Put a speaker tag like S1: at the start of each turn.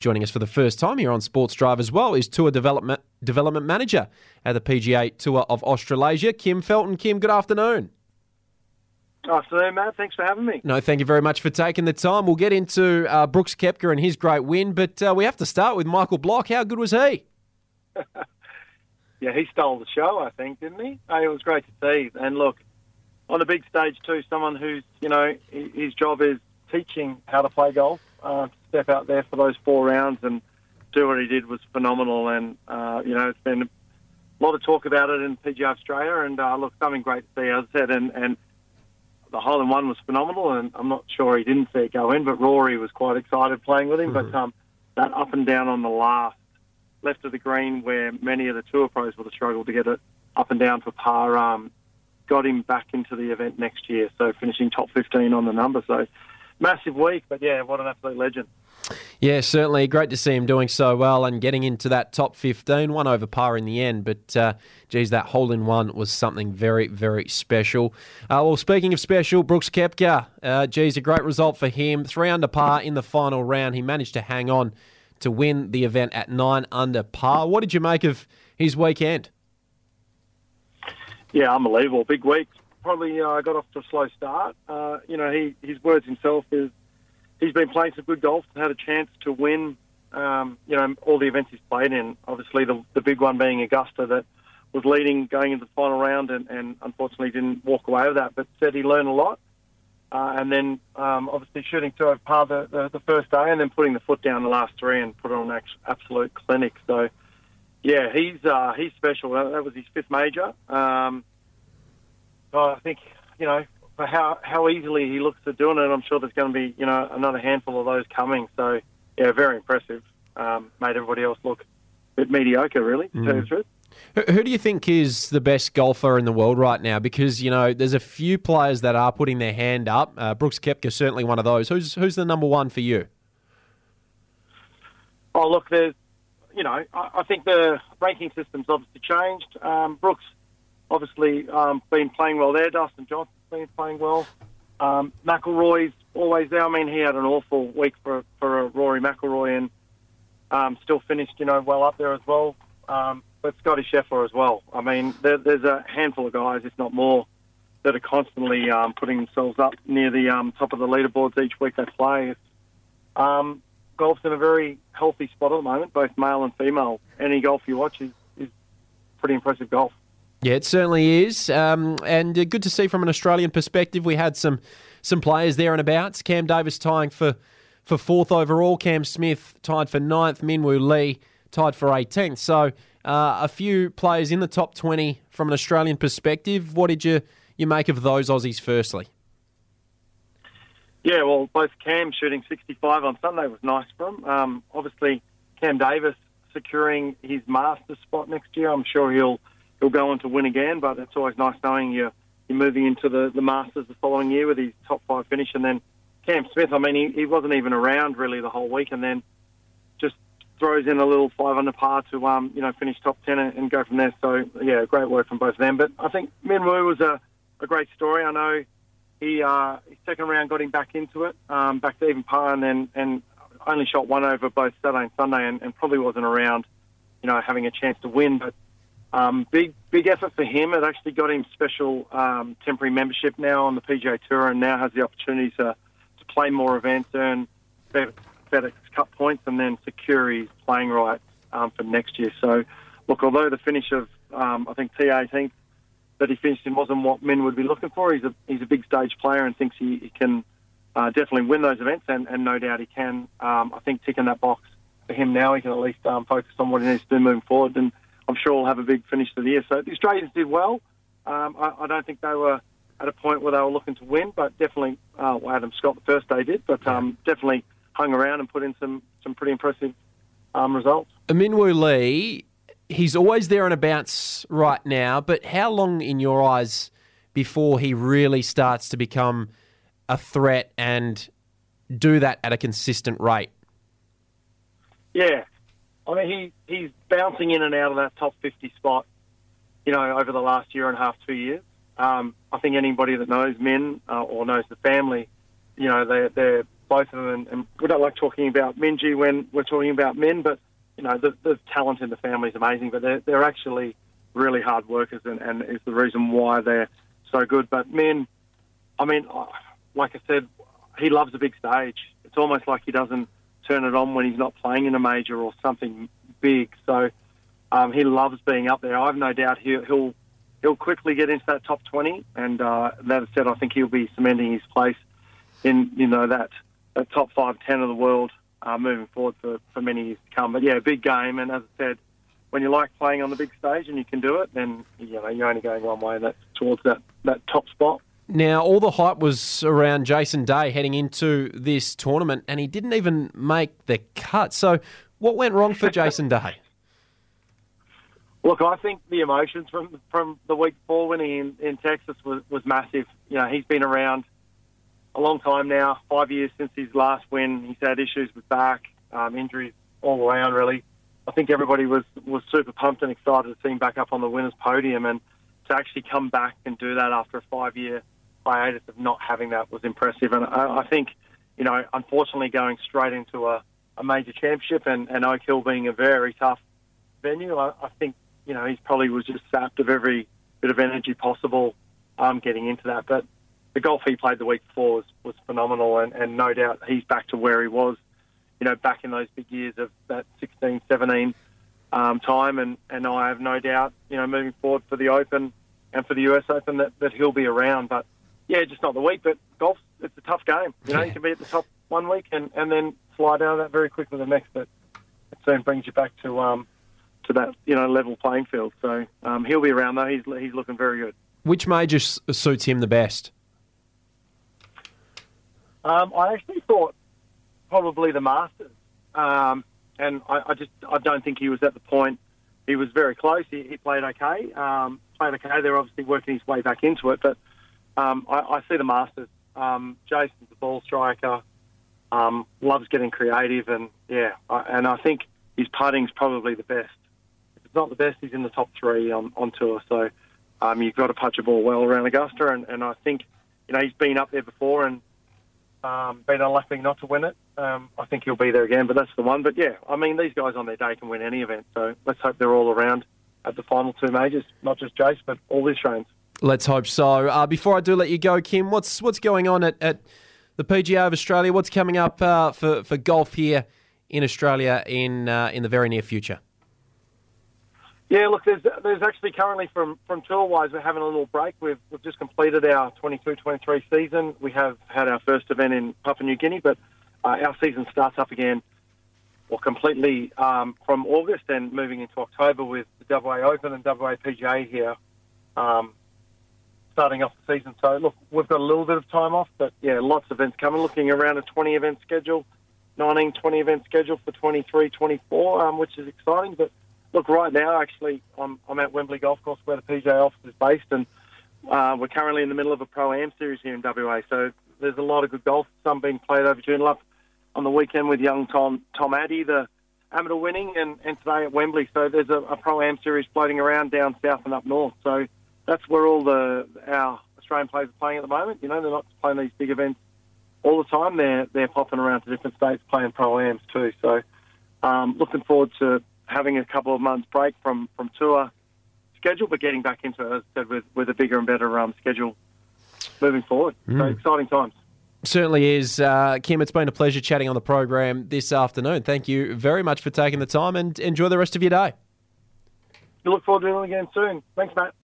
S1: Joining us for the first time here on Sports Drive as well is Tour Development Development Manager at the PGA Tour of Australasia, Kim Felton. Kim, good afternoon.
S2: Afternoon, Matt. Thanks for having me.
S1: No, thank you very much for taking the time. We'll get into uh, Brooks Koepka and his great win, but uh, we have to start with Michael Block. How good was he?
S2: yeah, he stole the show, I think, didn't he? Hey, it was great to see. And look, on a big stage too, someone who's you know his job is teaching how to play golf. Uh, step out there for those four rounds and do what he did was phenomenal. And uh, you know, it's been a lot of talk about it in PGA Australia, and uh, look, something great to see, as I said. And, and the hole in one was phenomenal, and I'm not sure he didn't see it go in, but Rory was quite excited playing with him. Mm-hmm. But um, that up and down on the last left of the green, where many of the tour pros would have struggled to get it up and down for par, um, got him back into the event next year. So finishing top 15 on the number. So massive week, but yeah, what an absolute legend.
S1: Yeah, certainly. Great to see him doing so well and getting into that top 15. One over par in the end, but uh, geez, that hole in one was something very, very special. Uh, well, speaking of special, Brooks Koepka, uh, geez, a great result for him. Three under par in the final round. He managed to hang on to win the event at nine under par. What did you make of his weekend?
S2: Yeah, unbelievable. Big week. Probably uh, I got off to a slow start. Uh, you know, he his words himself is he's been playing some good golf had a chance to win. Um, you know, all the events he's played in. Obviously, the the big one being Augusta that was leading going into the final round, and, and unfortunately didn't walk away with that. But said he learned a lot. Uh, and then um, obviously shooting two over par the, the, the, first day, and then putting the foot down the last three and put on an absolute clinic. So, yeah, he's uh, he's special. That was his fifth major. Um, I think you know for how how easily he looks at doing it, I'm sure there's going to be you know another handful of those coming. So, yeah, very impressive. Um, made everybody else look a bit mediocre, really, to mm. tell the truth.
S1: Who do you think is the best golfer in the world right now? Because you know, there's a few players that are putting their hand up. Uh, Brooks Koepka certainly one of those. Who's who's the number one for you?
S2: Oh, look, there's, you know, I, I think the ranking system's obviously changed. Um, Brooks obviously um, been playing well there. Dustin Johnson's been playing well. Um, McIlroy's always there. I mean, he had an awful week for for Rory McIlroy and um, still finished, you know, well up there as well. Um, but Scotty Scheffler as well. I mean, there, there's a handful of guys, if not more, that are constantly um, putting themselves up near the um, top of the leaderboards each week they play. Um, golf's in a very healthy spot at the moment, both male and female. Any golf you watch is, is pretty impressive golf.
S1: Yeah, it certainly is, um, and uh, good to see from an Australian perspective. We had some some players there and abouts. Cam Davis tying for for fourth overall. Cam Smith tied for ninth. Minwoo Lee tied for 18th. So uh, a few players in the top 20 from an Australian perspective. What did you, you make of those Aussies, firstly?
S2: Yeah, well, both Cam shooting 65 on Sunday was nice for him. Um, obviously, Cam Davis securing his master spot next year. I'm sure he'll he'll go on to win again, but it's always nice knowing you're, you're moving into the, the Masters the following year with his top five finish. And then Cam Smith, I mean, he, he wasn't even around really the whole week, and then just throws in a little five under par to um, you know finish top ten and, and, go from there. So yeah, great work from both of them. But I think Min Woo was a, a great story. I know he uh, his second round got him back into it, um, back to even par, and then and only shot one over both Saturday and Sunday, and, and probably wasn't around, you know, having a chance to win. But um, big big effort for him. It actually got him special um, temporary membership now on the PGA Tour, and now has the opportunity to to play more events, earn FedEx Cup points and then secure his playing rights um, for next year. So, look, although the finish of um, I think T18 that he finished in wasn't what Min would be looking for, he's a he's a big stage player and thinks he, he can uh, definitely win those events, and, and no doubt he can. Um, I think ticking that box for him now, he can at least um, focus on what he needs to do moving forward, and I'm sure he'll have a big finish to the year. So the Australians did well. Um, I, I don't think they were at a point where they were looking to win, but definitely, uh, well, Adam Scott the first day did, but um, definitely hung around and put in some some pretty impressive um, results.
S1: Minwoo Lee, he's always there and abouts right now, but how long in your eyes before he really starts to become a threat and do that at a consistent rate?
S2: Yeah, I mean he he's bouncing in and out of that top fifty spot, you know, over the last year and a half, two years. Um, I think anybody that knows Min uh, or knows the family, you know, they're, they're both of them. And, and we don't like talking about Minjee when we're talking about Min, but you know the, the talent in the family is amazing. But they're they're actually really hard workers, and, and is the reason why they're so good. But Min, I mean, like I said, he loves the big stage. It's almost like he doesn't turn it on when he's not playing in a major or something big. So um, he loves being up there. I've no doubt he'll, he'll he'll quickly get into that top twenty. And uh, that said, I think he'll be cementing his place in you know that, that top five ten of the world uh, moving forward for, for many years to come. But yeah, big game. And as I said, when you like playing on the big stage and you can do it, then you know you're only going one way, and that's towards that that top spot.
S1: Now, all the hype was around Jason Day heading into this tournament, and he didn't even make the cut. So, what went wrong for Jason Day?
S2: Look, I think the emotions from from the week before winning in, in Texas was, was massive. You know, he's been around a long time now, five years since his last win. He's had issues with back, um, injuries all around, really. I think everybody was, was super pumped and excited to see him back up on the winners' podium. And to actually come back and do that after a five year hiatus of not having that was impressive. And I, I think, you know, unfortunately going straight into a, a major championship and, and Oak Hill being a very tough venue, I, I think, you know, he probably was just sapped of every bit of energy possible um, getting into that. But the golf he played the week before was, was phenomenal, and, and no doubt he's back to where he was, you know, back in those big years of that 16, 17 um, time. And, and I have no doubt, you know, moving forward for the Open and for the US Open that, that he'll be around. But yeah, just not the week. But golf, it's a tough game. You know, you can be at the top one week and, and then slide out of that very quickly the next. But it soon brings you back to um, to that you know level playing field. So um, he'll be around though. He's he's looking very good.
S1: Which major suits him the best?
S2: Um, I actually thought probably the Masters, um, and I, I, just I don't think he was at the point. He was very close. He, he played okay. Um, played okay. They're obviously working his way back into it, but um, I, I, see the Masters. Um, Jason's a ball striker. Um, loves getting creative, and yeah, I, and I think his putting's probably the best. If it's not the best, he's in the top three on, on tour. So um, you've got to punch a ball well around Augusta, and, and I think you know he's been up there before and um, been unlucky not to win it. Um, I think he'll be there again, but that's the one. But yeah, I mean these guys on their day can win any event, so let's hope they're all around at the final two majors, not just Jace, but all the Australians.
S1: Let's hope so. Uh, before I do let you go, Kim, what's what's going on at, at the PGA of Australia? What's coming up uh, for for golf here in Australia in uh, in the very near future?
S2: Yeah, look, there's there's actually currently from from tour wise, we're having a little break. We've we've just completed our 22-23 season. We have had our first event in Papua New Guinea, but uh, our season starts up again, or completely um, from August and moving into October with the WA Open and WA PGA here, um, starting off the season. So look, we've got a little bit of time off, but yeah, lots of events coming. Looking around a 20 event schedule, 19, 20 event schedule for 23, 24, um, which is exciting, but Look, right now, actually, I'm, I'm at Wembley Golf Course where the PGA office is based, and uh, we're currently in the middle of a Pro Am series here in WA. So there's a lot of good golf, some being played over Joondalup on the weekend with young Tom Tom Addy, the amateur winning, and, and today at Wembley. So there's a, a Pro Am series floating around down south and up north. So that's where all the our Australian players are playing at the moment. You know, they're not playing these big events all the time. They're they're popping around to different states playing Pro Ams too. So um, looking forward to having a couple of months break from, from tour schedule, but getting back into it, as I said, with, with a bigger and better um, schedule moving forward. Mm. So exciting times.
S1: Certainly is. Uh, Kim, it's been a pleasure chatting on the program this afternoon. Thank you very much for taking the time and enjoy the rest of your day.
S2: We look forward to doing it again soon. Thanks, Matt.